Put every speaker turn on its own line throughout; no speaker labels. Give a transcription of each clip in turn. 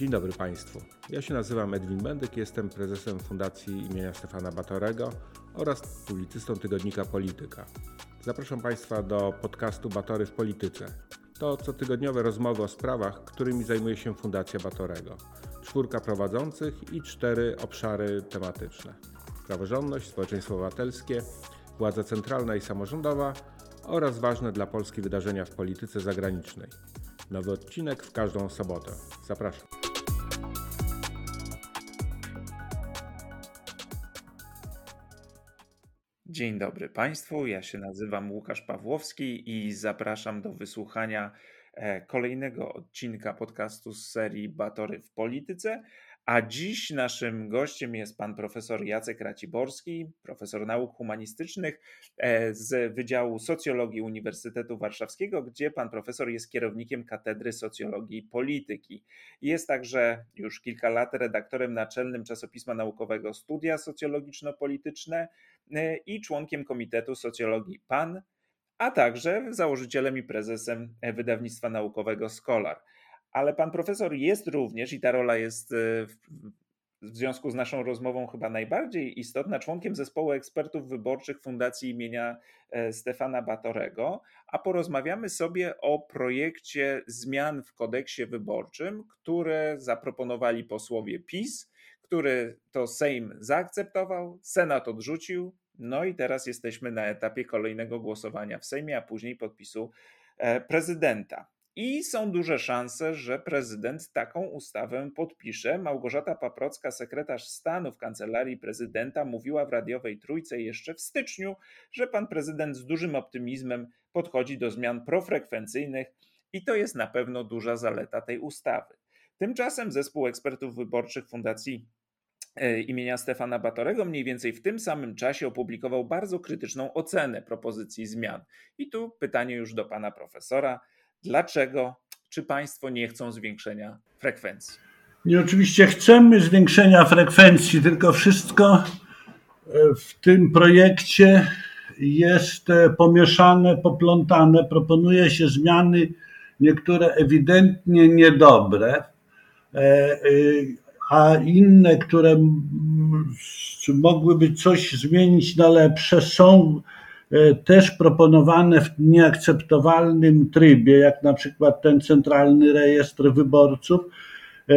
Dzień dobry Państwu. Ja się nazywam Edwin Bendyk, jestem prezesem Fundacji imienia Stefana Batorego oraz publicystą tygodnika Polityka. Zapraszam Państwa do podcastu Batory w Polityce. To cotygodniowe rozmowy o sprawach, którymi zajmuje się Fundacja Batorego. Czwórka prowadzących i cztery obszary tematyczne. Praworządność, społeczeństwo obywatelskie, władza centralna i samorządowa oraz ważne dla Polski wydarzenia w polityce zagranicznej. Nowy odcinek w każdą sobotę. Zapraszam.
Dzień dobry Państwu, ja się nazywam Łukasz Pawłowski i zapraszam do wysłuchania e, kolejnego odcinka podcastu z serii Batory w Polityce. A dziś naszym gościem jest pan profesor Jacek Raciborski, profesor nauk humanistycznych e, z Wydziału Socjologii Uniwersytetu Warszawskiego, gdzie pan profesor jest kierownikiem Katedry Socjologii i Polityki. Jest także już kilka lat redaktorem naczelnym czasopisma naukowego Studia Socjologiczno-Polityczne e, i członkiem Komitetu Socjologii PAN, a także założycielem i prezesem wydawnictwa naukowego Scholar ale pan profesor jest również, i ta rola jest e, w, w związku z naszą rozmową chyba najbardziej istotna, członkiem zespołu ekspertów wyborczych Fundacji imienia e, Stefana Batorego, a porozmawiamy sobie o projekcie zmian w kodeksie wyborczym, które zaproponowali posłowie PiS, który to Sejm zaakceptował, Senat odrzucił, no i teraz jesteśmy na etapie kolejnego głosowania w Sejmie, a później podpisu e, prezydenta. I są duże szanse, że prezydent taką ustawę podpisze. Małgorzata Paprocka, sekretarz stanu w kancelarii prezydenta, mówiła w radiowej trójce jeszcze w styczniu, że pan prezydent z dużym optymizmem podchodzi do zmian profrekwencyjnych i to jest na pewno duża zaleta tej ustawy. Tymczasem zespół ekspertów wyborczych Fundacji e, imienia Stefana Batorego mniej więcej w tym samym czasie opublikował bardzo krytyczną ocenę propozycji zmian. I tu pytanie już do pana profesora. Dlaczego? Czy Państwo nie chcą zwiększenia frekwencji?
I oczywiście chcemy zwiększenia frekwencji, tylko wszystko e, w tym projekcie jest e, pomieszane, poplątane. Proponuje się zmiany, niektóre ewidentnie niedobre, e, a inne, które mogłyby coś zmienić na lepsze, są też proponowane w nieakceptowalnym trybie, jak na przykład ten centralny rejestr wyborców, e,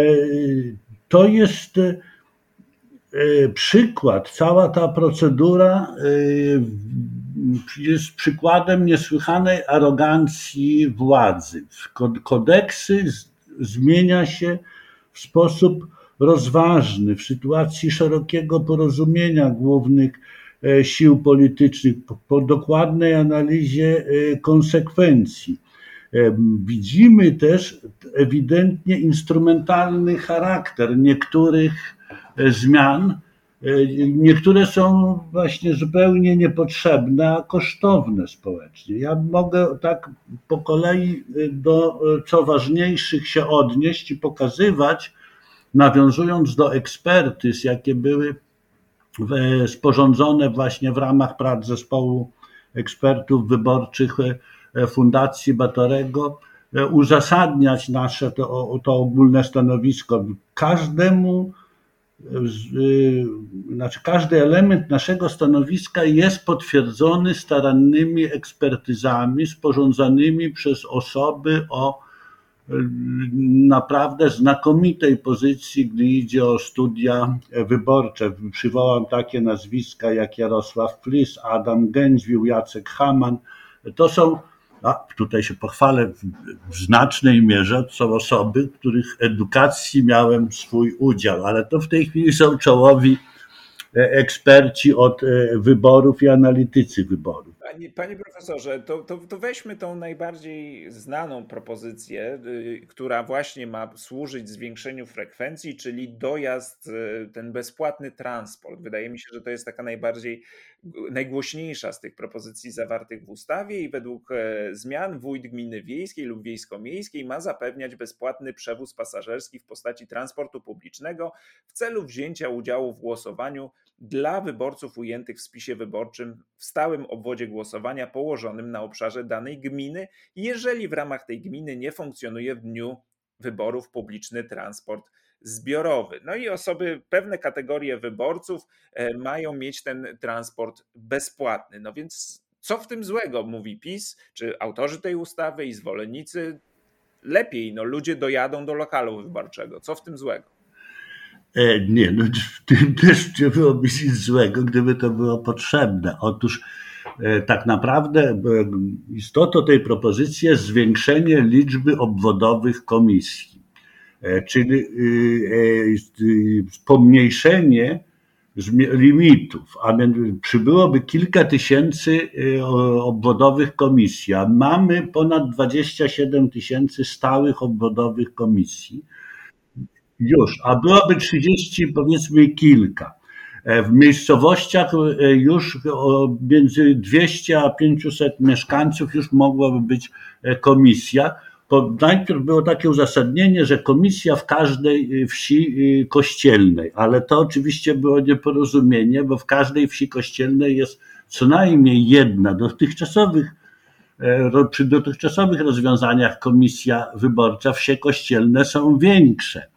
to jest e, przykład, cała ta procedura jest przykładem niesłychanej arogancji władzy. Kodeksy zmienia się w sposób rozważny, w sytuacji szerokiego porozumienia głównych E, sił politycznych, po dokładnej analizie e, konsekwencji. E, widzimy też ewidentnie instrumentalny charakter niektórych zmian. Niektóre są właśnie zupełnie niepotrzebne, a kosztowne społecznie. Ja mogę tak po kolei do co ważniejszych się odnieść i pokazywać, nawiązując do ekspertyz, jakie były sporządzone właśnie w ramach prac zespołu ekspertów wyborczych e, Fundacji Batorego, e, uzasadniać nasze to, to ogólne stanowisko. Każdemu, e, znaczy każdy element naszego stanowiska jest potwierdzony starannymi ekspertyzami sporządzanymi przez osoby o naprawdę znakomitej pozycji, gdy idzie o studia wyborcze. Przywołam takie nazwiska jak Jarosław Flis, Adam Gędźwił, Jacek Haman. To są, a tutaj się pochwalę, w znacznej mierze są osoby, których edukacji miałem swój udział, ale to w tej chwili są czołowi e, eksperci od e, wyborów i analitycy wyborów.
Panie, panie profesorze, to, to, to, weźmy tą najbardziej znaną propozycję, y, która właśnie ma służyć zwiększeniu frekwencji, czyli dojazd, y, ten bezpłatny transport. Wydaje mi się, że to jest taka najbardziej, najgłośniejsza z tych propozycji zawartych w ustawie i według e, zmian wójt gminy wiejskiej lub wiejsko-miejskiej ma zapewniać bezpłatny przewóz pasażerski w postaci transportu publicznego w celu wzięcia udziału w głosowaniu dla wyborców ujętych w spisie wyborczym w stałym obwodzie głosowania położonym na obszarze danej gminy, jeżeli w ramach tej gminy nie funkcjonuje w dniu wyborów publiczny transport zbiorowy. No i osoby, pewne kategorie wyborców e, mają mieć ten transport bezpłatny. No więc co w tym złego, mówi PiS, czy autorzy tej ustawy i zwolennicy? Lepiej, no ludzie dojadą do lokalu wyborczego. Co w tym złego?
E, nie, no w tym też nie byłoby nic złego, gdyby to było potrzebne. Otóż e, tak naprawdę e, istotą tej propozycji jest zwiększenie liczby obwodowych komisji, czyli pomniejszenie limitów, a więc przybyłoby kilka tysięcy obwodowych komisji, a mamy ponad 27 tysięcy stałych obwodowych komisji już, a byłoby 30 powiedzmy kilka. E, w miejscowościach e, już między 200 a 500 mieszkańców już mogłaby być e, komisja. Najpierw było takie uzasadnienie, że komisja w każdej wsi kościelnej, ale to oczywiście było nieporozumienie, bo w każdej wsi kościelnej jest co najmniej jedna dotychczasowych przy dotychczasowych rozwiązaniach komisja wyborcza wsie kościelne są większe.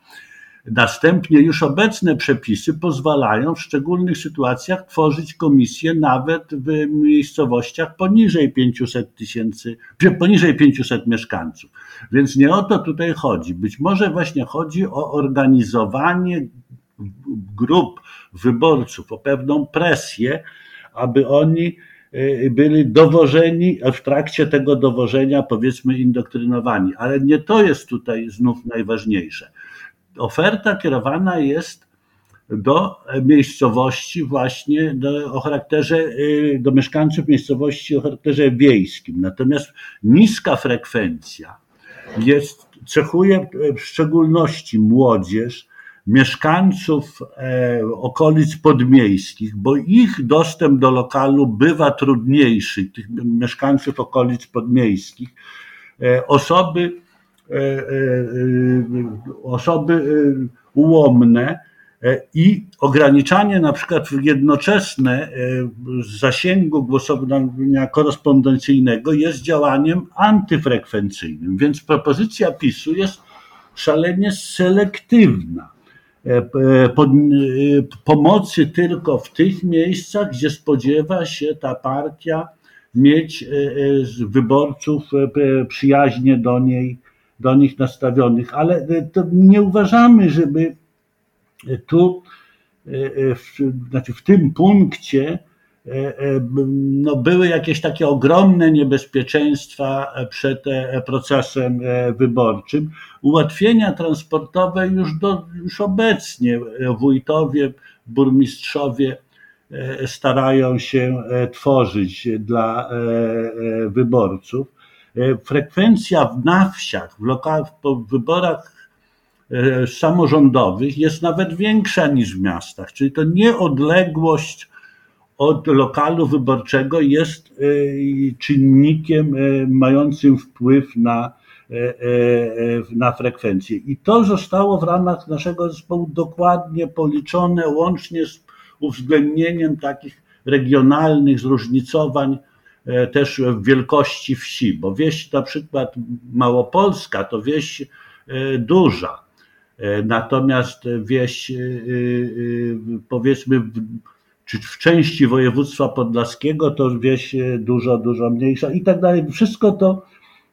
Następnie już obecne przepisy pozwalają w szczególnych sytuacjach tworzyć komisje nawet w miejscowościach poniżej 500 tysięcy, poniżej 500 mieszkańców. Więc nie o to tutaj chodzi. Być może właśnie chodzi o organizowanie grup wyborców, o pewną presję, aby oni e, byli dowożeni, w trakcie tego dowożenia powiedzmy indoktrynowani. Ale nie to jest tutaj znów najważniejsze oferta kierowana jest do miejscowości właśnie do, o charakterze, y, do mieszkańców miejscowości o charakterze wiejskim. Natomiast niska frekwencja jest, cechuje w szczególności młodzież, mieszkańców e, okolic podmiejskich, bo ich dostęp do lokalu bywa trudniejszy, tych mieszkańców okolic podmiejskich. E, osoby osoby ułomne i ograniczanie na przykład jednoczesne zasięgu głosowania korespondencyjnego jest działaniem antyfrekwencyjnym, więc propozycja PiSu jest szalenie selektywna. Pomocy tylko w tych miejscach, gdzie spodziewa się ta partia mieć wyborców przyjaźnie do niej do nich nastawionych, ale e, to nie uważamy, żeby tu, e, e, w, znaczy w tym punkcie no były jakieś takie ogromne niebezpieczeństwa przed procesem wyborczym. Ułatwienia transportowe już, do, już obecnie wójtowie, burmistrzowie starają się tworzyć dla wyborców. E, frekwencja na wsiach, w, lokal, w wyborach e, samorządowych jest nawet większa niż w miastach, czyli to nie odległość od lokalu wyborczego jest e, czynnikiem mającym wpływ na, na frekwencję. I to zostało w ramach naszego zespołu dokładnie policzone, łącznie z uwzględnieniem takich regionalnych zróżnicowań też w wielkości wsi, bo wieś na przykład Małopolska to wieś e, duża, e, natomiast wieś powiedzmy czy w części województwa podlaskiego to wieś dużo, dużo mniejsza i tak dalej. Wszystko to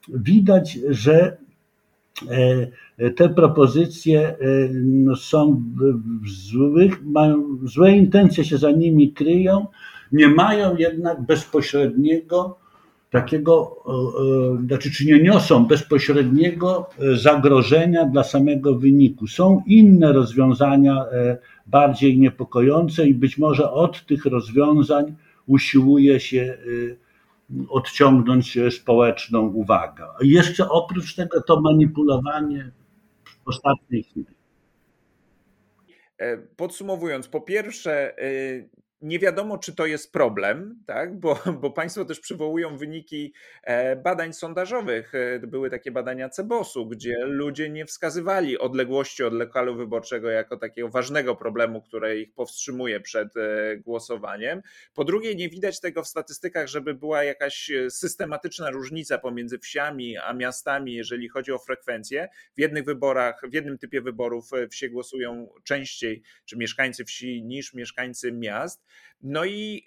widać, że te propozycje no, są w złych, mają, złe intencje się za nimi kryją, nie mają jednak bezpośredniego takiego, e, e, znaczy czy nie niosą bezpośredniego e, zagrożenia dla samego wyniku. Są inne rozwiązania bardziej niepokojące i być może od tych rozwiązań usiłuje się odciągnąć społeczną uwagę. I jeszcze oprócz tego to manipulowanie w ostatniej chwili.
Podsumowując, po pierwsze, nie wiadomo, czy to jest problem, tak? bo, bo Państwo też przywołują wyniki e, badań sondażowych. E, były takie badania Cebosu, gdzie ludzie nie wskazywali odległości od lokalu wyborczego jako takiego ważnego problemu, które ich powstrzymuje przed e, głosowaniem. Po drugie, nie widać tego w statystykach, żeby była jakaś systematyczna różnica pomiędzy wsiami a miastami, jeżeli chodzi o frekwencję. W jednych wyborach, w jednym typie wyborów wsie głosują częściej, czy mieszkańcy wsi, niż mieszkańcy miast. No i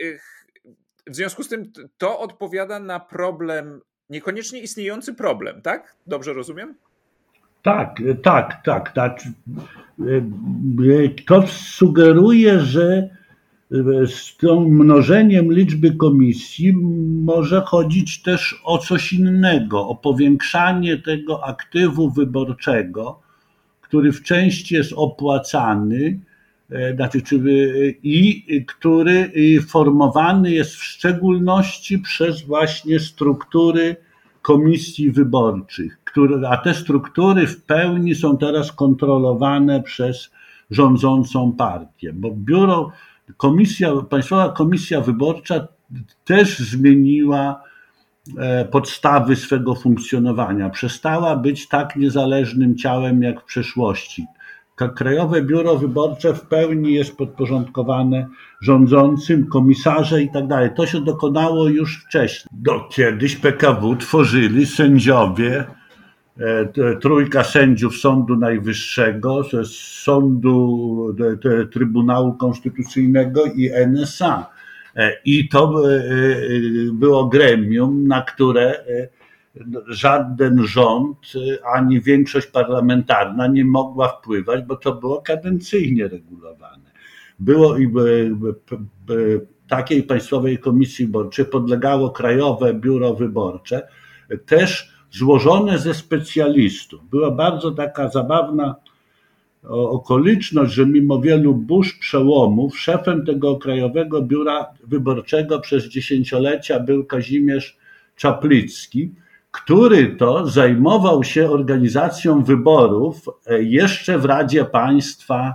w związku z tym to odpowiada na problem, niekoniecznie istniejący problem, tak? Dobrze rozumiem?
Tak, tak, tak. Znaczy, to sugeruje, że z tym mnożeniem liczby komisji może chodzić też o coś innego, o powiększanie tego aktywu wyborczego, który w części jest opłacany E, znaczy, czy, i który formowany jest w szczególności przez właśnie struktury komisji wyborczych, które, a te struktury w pełni są teraz kontrolowane przez rządzącą partię, bo biuro, komisja, Państwowa Komisja Wyborcza też zmieniła e, podstawy swego funkcjonowania. Przestała być tak niezależnym ciałem jak w przeszłości. Krajowe Biuro Wyborcze w pełni jest podporządkowane rządzącym, komisarze i tak dalej. To się dokonało już wcześniej. Do, kiedyś PKW tworzyli sędziowie, e, trójka sędziów Sądu Najwyższego, Sądu Trybunału Konstytucyjnego i NSA. E, I to e, było gremium, na które żaden rząd ani większość parlamentarna nie mogła wpływać, bo to było kadencyjnie regulowane. Było i takiej Państwowej Komisji Wyborczej podlegało Krajowe Biuro Wyborcze, też złożone ze specjalistów. Była bardzo taka zabawna okoliczność, że mimo wielu burz przełomów, szefem tego Krajowego Biura Wyborczego przez dziesięciolecia był Kazimierz Czaplicki, który to zajmował się organizacją wyborów e, jeszcze w Radzie Państwa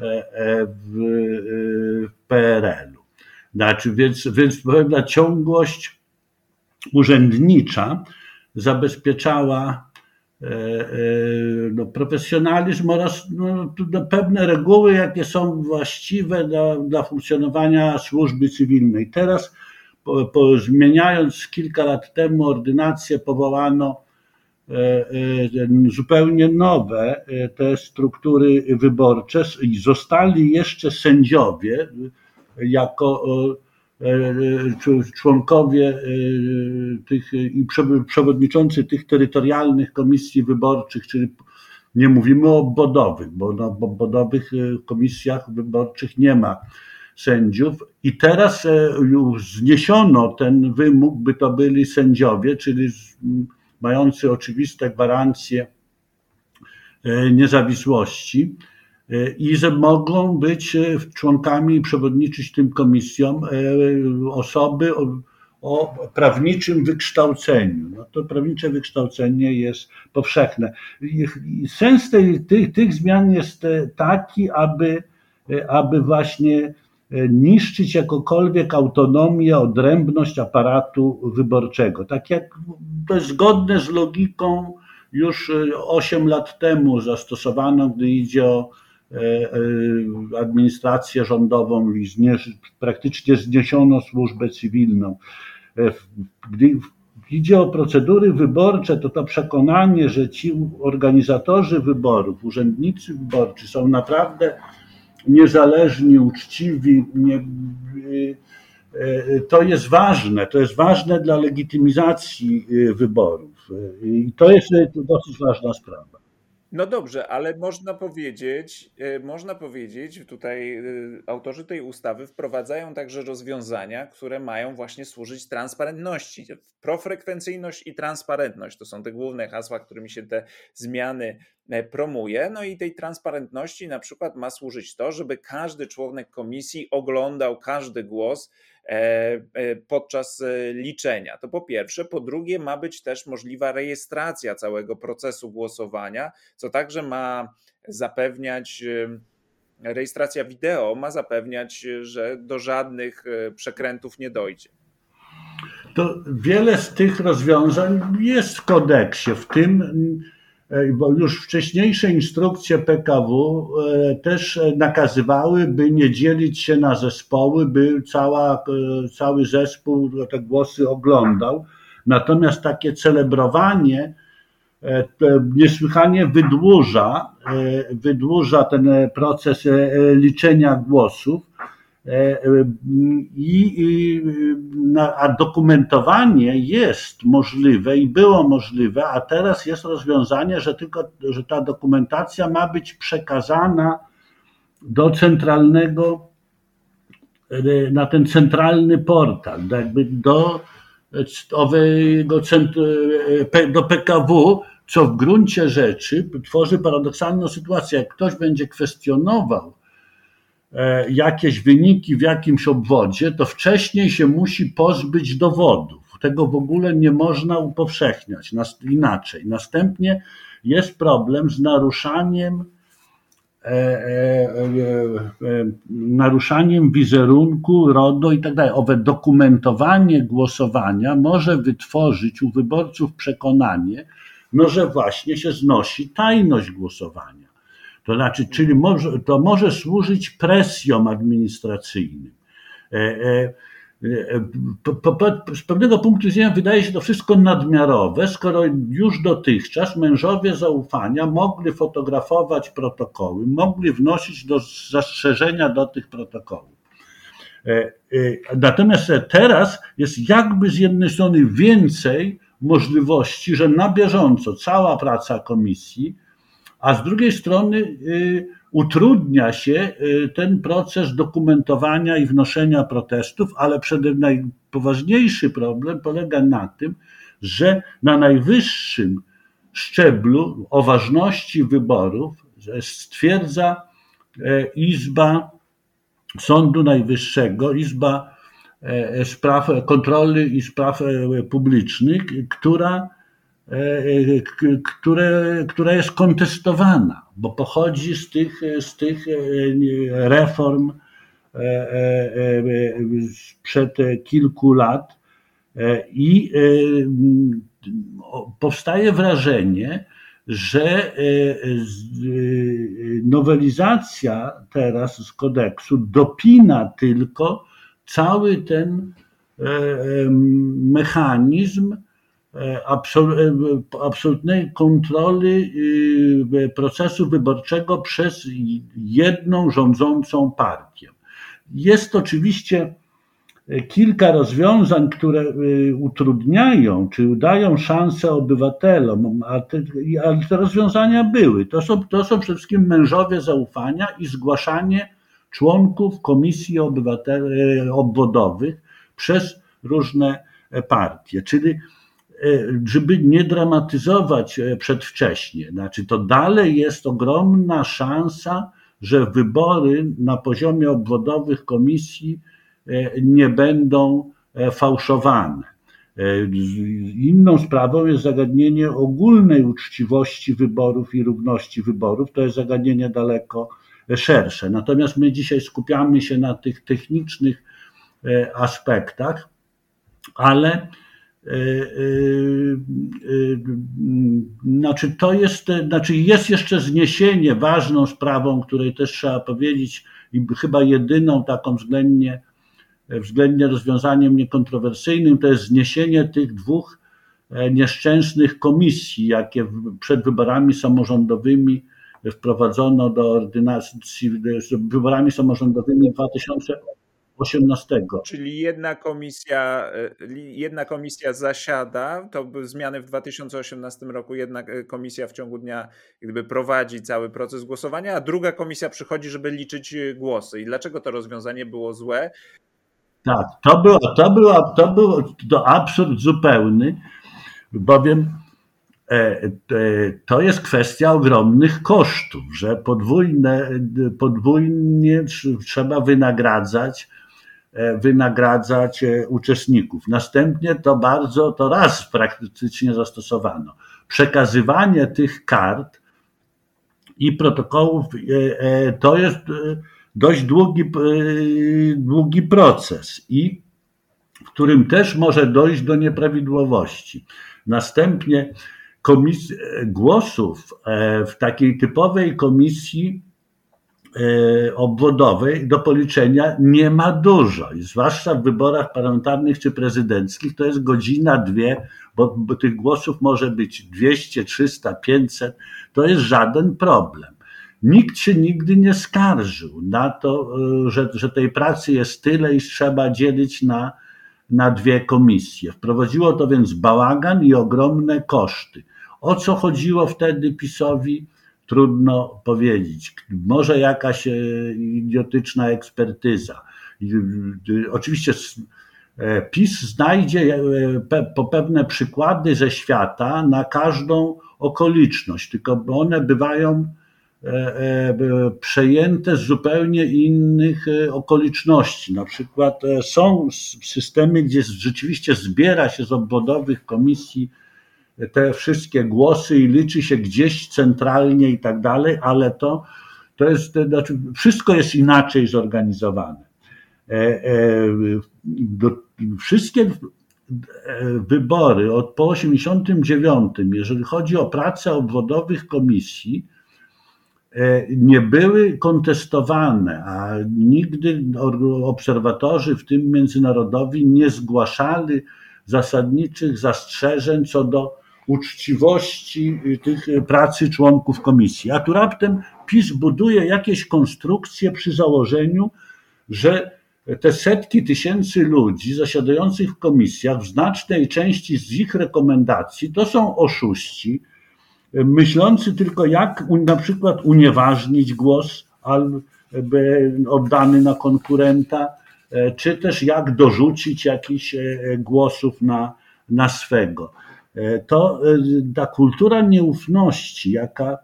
e, e, w PRL-u. Znaczy, więc, więc pewna ciągłość urzędnicza zabezpieczała no, profesjonalizm oraz no, no, pewne reguły, jakie są właściwe dla, dla funkcjonowania służby cywilnej. Teraz po, zmieniając kilka lat temu ordynację, powołano e, e, zupełnie nowe e, te struktury wyborcze. I zostali jeszcze sędziowie jako członkowie tych i przewodniczący tych terytorialnych komisji wyborczych, czyli nie mówimy o obwodowych, bo na obwodowych komisjach wyborczych nie ma sędziów i teraz e, już zniesiono ten wymóg, by to byli sędziowie, czyli mający oczywiste gwarancje e, niezawisłości e, i że mogą być członkami i przewodniczyć tym komisjom osoby o, o prawniczym wykształceniu. No to prawnicze wykształcenie jest powszechne. Sens tej, tych, tych zmian jest taki, aby, aby właśnie niszczyć jakokolwiek autonomię, odrębność aparatu wyborczego. Tak jak to jest zgodne z logiką już 8 e, lat temu zastosowaną, gdy idzie o e, administrację rządową praktycznie zniesiono służbę cywilną. Gdy idzie o procedury wyborcze, to to przekonanie, że ci organizatorzy wyborów, urzędnicy wyborczy są naprawdę niezależni, uczciwi. Nie, y, y, to jest ważne, to jest ważne dla legitymizacji y, wyborów. I to jest dosyć ważna sprawa.
No dobrze, ale można powiedzieć, można powiedzieć, tutaj autorzy tej ustawy wprowadzają także rozwiązania, które mają właśnie służyć transparentności. Profrekwencyjność i transparentność to są te główne hasła, którymi się te zmiany E, promuje. No i tej transparentności na przykład ma służyć to, żeby każdy członek komisji oglądał każdy głos e, e, podczas liczenia. To po pierwsze. Po drugie, ma być też możliwa rejestracja całego procesu głosowania, co także ma zapewniać rejestracja wideo ma zapewniać, że do żadnych przekrętów nie dojdzie.
To wiele z tych rozwiązań jest w kodeksie, w tym E, bo już wcześniejsze instrukcje PKW e, też nakazywały, by nie dzielić się na zespoły, by cała, e, cały zespół te głosy oglądał. Natomiast takie celebrowanie niesłychanie wydłuża, wydłuża ten proces liczenia głosów E, e, I, a dokumentowanie jest możliwe i było możliwe, a teraz jest rozwiązanie, że tylko, że ta dokumentacja ma być przekazana do centralnego, e, na ten centralny portal, jakby do owego do PKW, co w gruncie rzeczy tworzy paradoksalną sytuację. Jak ktoś będzie kwestionował E, jakieś wyniki w jakimś obwodzie, to wcześniej się musi pozbyć dowodów. Tego w ogóle nie można upowszechniać inaczej. Następnie jest problem z naruszaniem e, e, naruszaniem wizerunku, RODO i tak dalej. Owe dokumentowanie głosowania może wytworzyć u wyborców przekonanie, no, że właśnie się znosi tajność głosowania. To znaczy, czyli może, to może służyć presjom administracyjnym. E, e, e, z pewnego punktu widzenia wydaje się to wszystko nadmiarowe, skoro już dotychczas mężowie zaufania mogli fotografować protokoły, mogli wnosić do zastrzeżenia do tych protokołów. Natomiast teraz jest jakby z jednej strony więcej możliwości, że na bieżąco cała praca komisji a z drugiej strony y, utrudnia się y, ten proces dokumentowania i wnoszenia protestów, ale przede najpoważniejszy problem polega na tym, że na najwyższym szczeblu o ważności wyborów stwierdza e, Izba Sądu Najwyższego, Izba e, Spraw Kontroli i Spraw e, Publicznych, która E, e, które, która jest kontestowana, bo pochodzi z tych, z tych e, reform sprzed kilku lat i powstaje wrażenie, że nowelizacja teraz z kodeksu dopina tylko cały ten mechanizm E, e, absolutnej kontroli e, procesu wyborczego przez jedną rządzącą partię. Jest oczywiście kilka rozwiązań, które utrudniają, czy dają szansę obywatelom, ale te, rozwiązania były. To są, to są przede wszystkim mężowie zaufania i zgłaszanie członków komisji obwodowych przez różne partie. Czyli E, żeby nie dramatyzować e, przedwcześnie. Znaczy, to dalej jest ogromna szansa, że wybory na poziomie obwodowych komisji e, nie będą fałszowane. Inną sprawą jest zagadnienie ogólnej uczciwości wyborów i równości wyborów. To jest zagadnienie daleko szersze. Natomiast my dzisiaj skupiamy się na tych technicznych aspektach, ale E, e, e, znaczy to jest, znaczy jest jeszcze zniesienie ważną sprawą, której też trzeba powiedzieć i chyba jedyną taką względnie, względnie rozwiązaniem niekontrowersyjnym, to jest zniesienie tych dwóch nieszczęsnych komisji, jakie przed wyborami samorządowymi wprowadzono do ordynacji, wyborami samorządowymi w 2000 18.
Czyli jedna komisja, e, jedna komisja zasiada, to zmiany w 2018 roku, jedna e, komisja w ciągu dnia gdyby prowadzi cały proces głosowania, a druga komisja przychodzi, żeby liczyć e, głosy. I dlaczego to rozwiązanie było złe?
Tak, to było, to było, to było to absurd zupełny, bowiem to jest kwestia ogromnych kosztów, że podwójne, podwójnie trzeba wynagradzać wynagradzać e, uczestników. Następnie to bardzo, to raz praktycznie zastosowano. Przekazywanie tych kart i protokołów, to jest dość długi, długi proces i w którym też może dojść do nieprawidłowości. Następnie komis- głosów w takiej typowej komisji E, obwodowej do policzenia nie ma dużo. I zwłaszcza w wyborach parlamentarnych czy prezydenckich to jest godzina, dwie, bo, bo tych głosów może być 200, 300, 500. To jest żaden problem. Nikt się nigdy nie skarżył na to, e, że, że tej pracy jest tyle i trzeba dzielić na, na dwie komisje. Wprowadziło to więc bałagan i ogromne koszty. O co chodziło wtedy PiSowi? Trudno powiedzieć. Może jakaś e, idiotyczna ekspertyza. Oczywiście e, PiS znajdzie e, po pewne przykłady ze świata na każdą okoliczność, tylko one bywają przejęte z zupełnie innych okoliczności. Na przykład są systemy, gdzie rzeczywiście zbiera się z obwodowych komisji te wszystkie głosy i liczy się gdzieś centralnie i tak dalej, ale to, to jest, znaczy wszystko jest inaczej zorganizowane. E, e, wszystkie e, wybory od po 89, jeżeli chodzi o pracę obwodowych komisji, nie były kontestowane, a nigdy obserwatorzy, w tym międzynarodowi, nie zgłaszali zasadniczych zastrzeżeń co do uczciwości y, tych y, pracy członków komisji. A tu raptem PiS buduje jakieś konstrukcje przy założeniu, że te setki tysięcy ludzi zasiadających w komisjach, w znacznej części z ich rekomendacji, to są oszuści, y, myślący tylko jak na przykład unieważnić głos oddany na konkurenta, czy też jak dorzucić jakiś głosów na, na swego. E, to e, ta kultura nieufności, jaka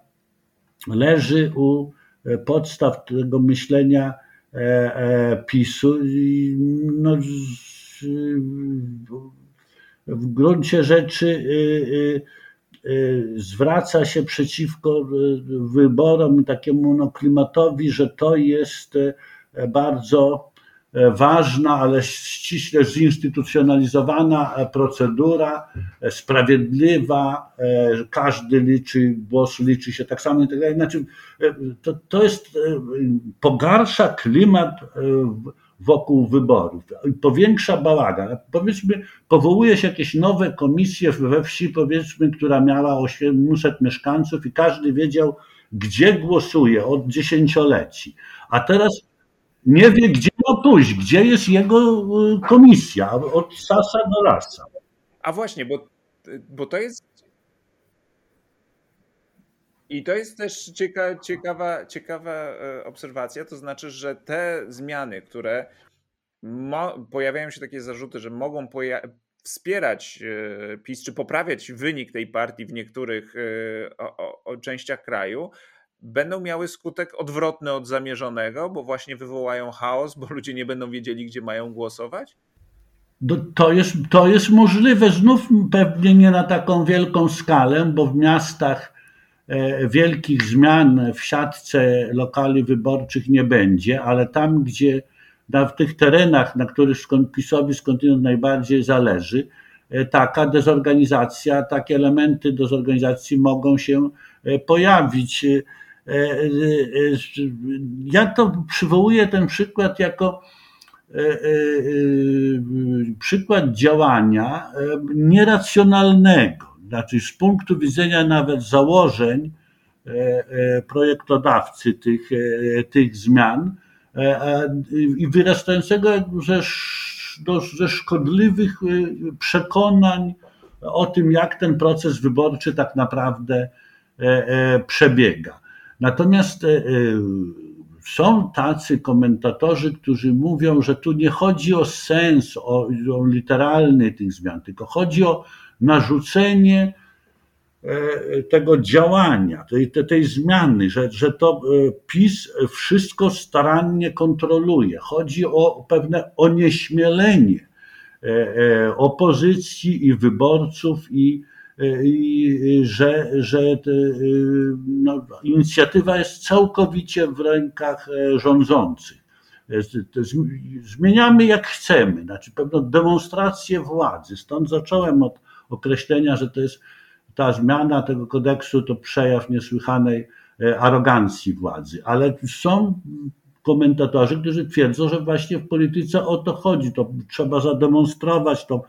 leży u e, podstaw tego myślenia PiSu, no, w gruncie rzeczy zwraca się przeciwko wyborom takiemu no, klimatowi, że to jest bardzo E, ważna, ale ściśle zinstytucjonalizowana e, procedura, e, sprawiedliwa, każdy liczy, głos liczy się tak samo i tak dalej. Znaczy, to, to jest, pogarsza klimat wokół wyborów, powiększa bałagan. Powiedzmy, powołuje się jakieś nowe komisje we wsi, powiedzmy, która miała 800 mieszkańców i każdy wiedział, gdzie głosuje od dziesięcioleci. A teraz nie wie, gdzie ma pójść, gdzie jest jego y, komisja, od sasa do lasa.
A właśnie, bo, bo to jest. I to jest też cieka, ciekawa, ciekawa e, obserwacja, to znaczy, że te zmiany, które mo, pojawiają się takie zarzuty, że mogą wspierać e, PiS, czy poprawiać wynik tej partii w niektórych e, o, o, o częściach kraju, będą miały skutek odwrotny od zamierzonego, bo właśnie wywołają chaos, bo ludzie nie będą wiedzieli, gdzie mają głosować?
To jest, to jest możliwe, znów pewnie nie na taką wielką skalę, bo w miastach e, wielkich zmian w siatce lokali wyborczych nie będzie, ale tam, gdzie na, w tych terenach, na których PiSowi skądinąd najbardziej zależy, e, taka dezorganizacja, takie elementy dezorganizacji mogą się e, pojawić. E, e, e, ja to przywołuję ten przykład jako przykład działania nieracjonalnego, znaczy z punktu widzenia nawet założeń projektodawcy tych, tych zmian i wyrastającego ze, ze szkodliwych przekonań o tym, jak ten proces wyborczy tak naprawdę przebiega. Natomiast e, e, są tacy komentatorzy, którzy mówią, że tu nie chodzi o sens, o, literalny tych zmian, tylko chodzi o narzucenie e, tego działania, tej, tej, tej zmiany, że, że to PiS wszystko starannie kontroluje. Chodzi o pewne onieśmielenie opozycji i wyborców i że, że no, inicjatywa jest całkowicie w rękach rządzących. Zmieniamy jak chcemy, znaczy pewną demonstrację władzy. Stąd zacząłem od określenia, że to jest ta zmiana tego kodeksu to przejaw niesłychanej arogancji władzy, ale są komentatorzy, którzy twierdzą, że właśnie w polityce o to chodzi. To trzeba zademonstrować tą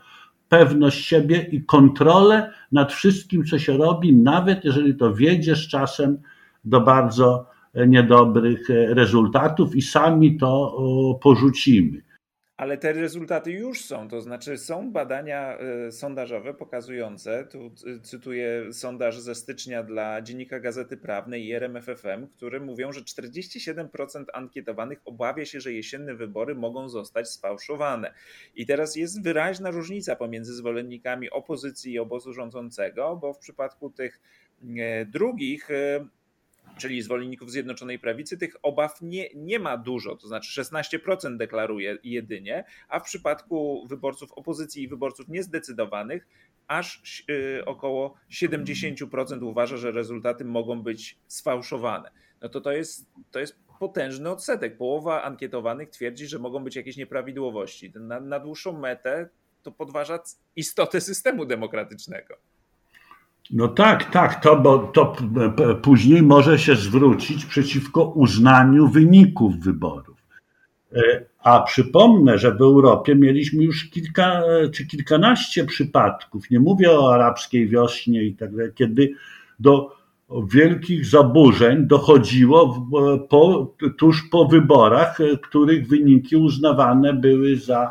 pewność siebie i kontrolę nad wszystkim, co się robi, nawet jeżeli to wiedzie z czasem do bardzo niedobrych rezultatów i sami to porzucimy.
Ale te rezultaty już są, to znaczy są badania e, sondażowe pokazujące, tu cytuję sondaż ze stycznia dla Dziennika Gazety Prawnej i RMFFM, które mówią, że 47% ankietowanych obawia się, że jesienne wybory mogą zostać sfałszowane. I teraz jest wyraźna różnica pomiędzy zwolennikami opozycji i obozu rządzącego, bo w przypadku tych e, drugich e, czyli zwolenników Zjednoczonej Prawicy, tych obaw nie, nie ma dużo, to znaczy 16% deklaruje jedynie, a w przypadku wyborców opozycji i wyborców niezdecydowanych aż y, około 70% uważa, że rezultaty mogą być sfałszowane. No to to jest, to jest potężny odsetek. Połowa ankietowanych twierdzi, że mogą być jakieś nieprawidłowości. Na, na dłuższą metę to podważa istotę systemu demokratycznego.
No tak, tak, to, bo to później może się zwrócić przeciwko uznaniu wyników wyborów. E, a przypomnę, że w Europie mieliśmy już kilka czy kilkanaście przypadków, nie mówię o arabskiej wiośnie i tak dalej, kiedy do wielkich zaburzeń dochodziło po, tuż po wyborach, e, których wyniki uznawane były za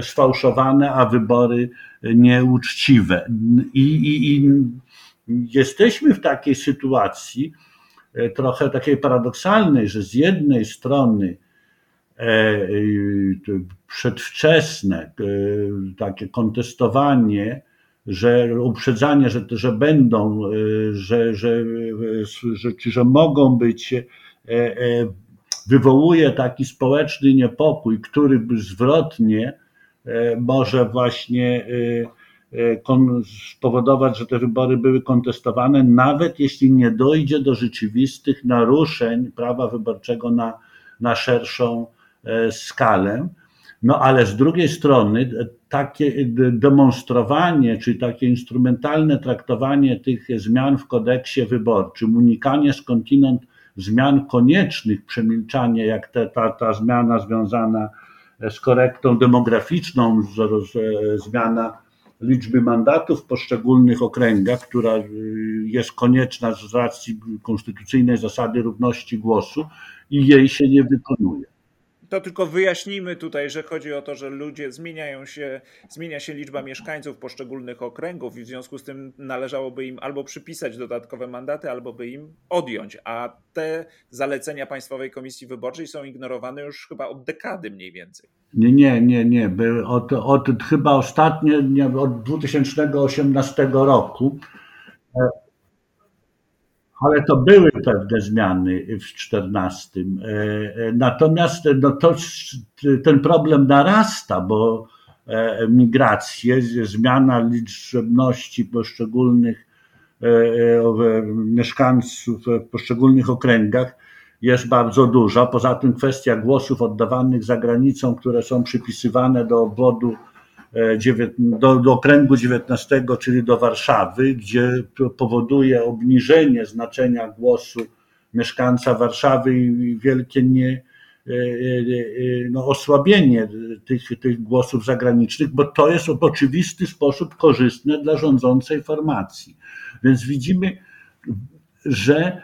sfałszowane, a wybory nieuczciwe. I, i, i jesteśmy w takiej sytuacji, e, trochę takiej paradoksalnej, że z jednej strony e, przedwczesne e, takie kontestowanie, że uprzedzanie, że, że będą, że, że, że, że mogą być, wywołuje taki społeczny niepokój, który zwrotnie może właśnie spowodować, że te wybory były kontestowane, nawet jeśli nie dojdzie do rzeczywistych naruszeń prawa wyborczego na, na szerszą e, skalę. No ale z drugiej strony e, takie demonstrowanie, czy takie instrumentalne traktowanie tych zmian w kodeksie wyborczym, unikanie skądinąd zmian koniecznych, przemilczanie, jak te, ta, ta zmiana związana z korektą demograficzną, z, z, zmiana liczby mandatów w poszczególnych okręgach, która y, jest konieczna z racji konstytucyjnej zasady równości głosu i jej się nie wykonuje.
To tylko wyjaśnijmy tutaj, że chodzi o to, że ludzie zmieniają się, zmienia się liczba mieszkańców poszczególnych okręgów i w związku z tym należałoby im albo przypisać dodatkowe mandaty, albo by im odjąć. A te zalecenia Państwowej Komisji Wyborczej są ignorowane już chyba od dekady mniej więcej.
Nie, nie, nie, nie. Od, od chyba ostatnie, nie, od 2018 roku ale to były pewne zmiany w 14. E, e, natomiast no to, ten problem narasta, bo e, migracje, zmiana liczebności poszczególnych mieszkańców w poszczególnych okręgach jest bardzo duża. Poza tym kwestia głosów oddawanych za granicą, które są przypisywane do obwodu do, do okręgu 19, czyli do Warszawy, gdzie powoduje obniżenie znaczenia głosu mieszkańca Warszawy i wielkie nie, e, e, no, osłabienie tych, tych głosów zagranicznych, bo to jest w oczywisty sposób korzystne dla rządzącej formacji. Więc widzimy, że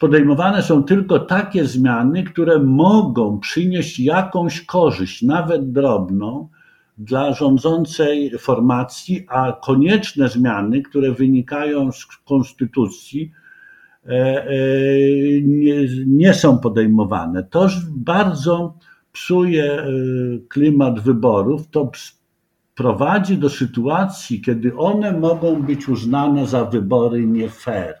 podejmowane są tylko takie zmiany, które mogą przynieść jakąś korzyść, nawet drobną, dla rządzącej formacji, a konieczne zmiany, które wynikają z konstytucji, e, e, nie, nie są podejmowane. To bardzo psuje e, klimat wyborów, to prowadzi do sytuacji, kiedy one mogą być uznane za wybory nie fair.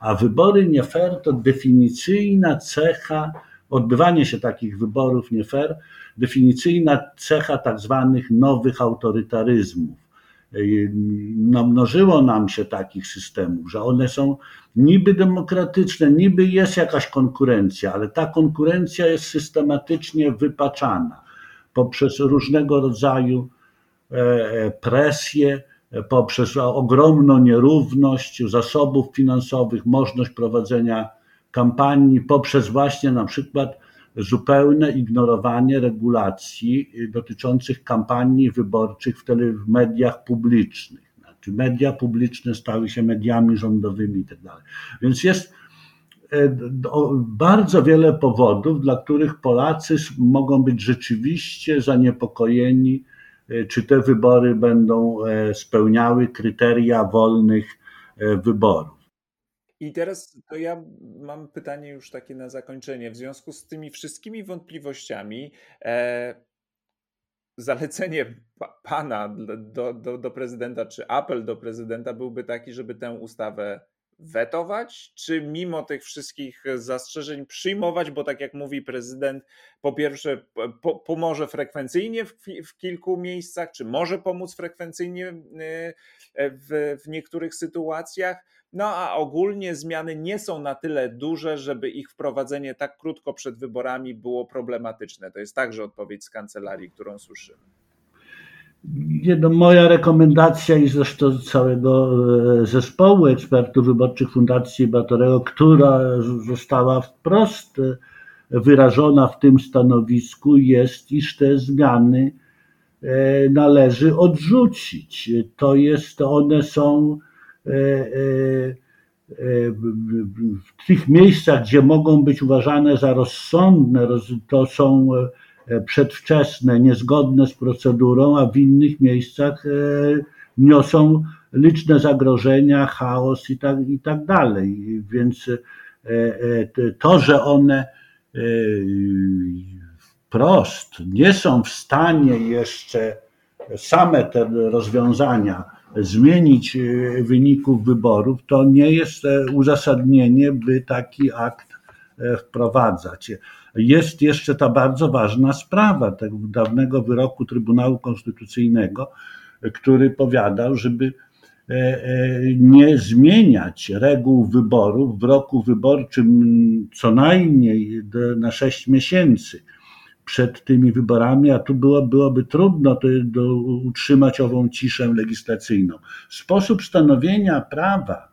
A wybory nie fair to definicyjna cecha, odbywanie się takich wyborów nie fair definicyjna cecha tak zwanych nowych autorytaryzmów. namnożyło nam się takich systemów, że one są niby demokratyczne, niby jest jakaś konkurencja, ale ta konkurencja jest systematycznie wypaczana poprzez różnego rodzaju e, presje, poprzez ogromną nierówność zasobów finansowych, możliwość prowadzenia kampanii, poprzez właśnie na przykład zupełne ignorowanie regulacji dotyczących kampanii wyborczych w, w mediach publicznych. Znaczy media publiczne stały się mediami rządowymi itd. Tak Więc jest e, bardzo wiele powodów, dla których Polacy mogą być rzeczywiście zaniepokojeni, e, czy te wybory będą e, spełniały kryteria wolnych wyborów.
I teraz to ja mam pytanie już takie na zakończenie. W związku z tymi wszystkimi wątpliwościami, e, zalecenie pa, pana do, do, do prezydenta, czy apel do prezydenta byłby taki, żeby tę ustawę wetować, czy mimo tych wszystkich zastrzeżeń przyjmować, bo tak jak mówi prezydent, po pierwsze po, pomoże frekwencyjnie w, w, kilku miejscach, czy może pomóc frekwencyjnie e, w, w niektórych sytuacjach, no a ogólnie zmiany nie są na tyle duże, żeby ich wprowadzenie tak krótko przed wyborami było problematyczne. To jest także odpowiedź z kancelarii, którą słyszymy.
No, moja rekomendacja i zresztą całego e, zespołu ekspertów wyborczych Fundacji Batorego, która została wprost e, wyrażona w tym stanowisku, jest, iż te zmiany e, należy odrzucić. To jest, one są w tych miejscach, gdzie mogą być uważane za rozsądne, to są E, przedwczesne, niezgodne z procedurą, a w innych miejscach e, niosą liczne zagrożenia, chaos i tak, i tak dalej. Więc e, to, że one wprost nie są w stanie jeszcze same te rozwiązania zmienić wyników wyborów, to nie jest uzasadnienie, by taki akt wprowadzać. Jest jeszcze ta bardzo ważna sprawa tego dawnego wyroku Trybunału Konstytucyjnego, który powiadał, żeby e, e, nie zmieniać reguł wyborów w roku wyborczym co najmniej na sześć miesięcy przed tymi wyborami, a tu było, byłoby trudno to, do, utrzymać ową ciszę legislacyjną. Sposób stanowienia prawa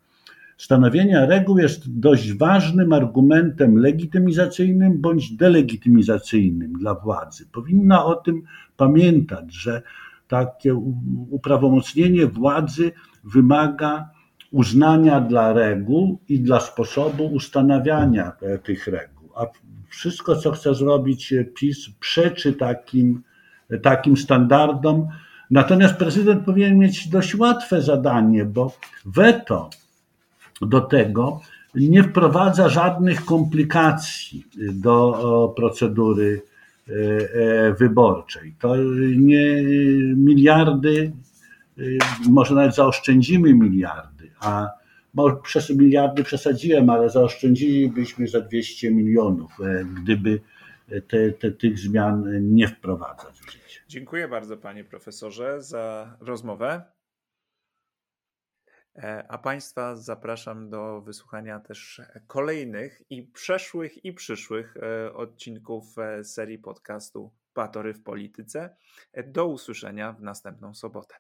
Stanowienie reguł jest dość ważnym argumentem legitymizacyjnym bądź delegitymizacyjnym dla władzy. Powinna o tym pamiętać, że takie uprawomocnienie władzy wymaga uznania dla reguł i dla sposobu ustanawiania tych reguł. A wszystko, co chce zrobić PiS, przeczy takim, takim standardom. Natomiast prezydent powinien mieć dość łatwe zadanie, bo weto do tego nie wprowadza żadnych komplikacji do procedury e, e, wyborczej. To nie miliardy, e, może nawet zaoszczędzimy miliardy, a przez miliardy przesadziłem, ale zaoszczędzilibyśmy za 200 milionów, gdyby te, te, tych zmian nie wprowadzać w życie.
Dziękuję bardzo panie profesorze za rozmowę. E, a Państwa zapraszam do wysłuchania też kolejnych i przeszłych i przyszłych e, odcinków e, serii podcastu Batory w Polityce. Do usłyszenia w następną sobotę.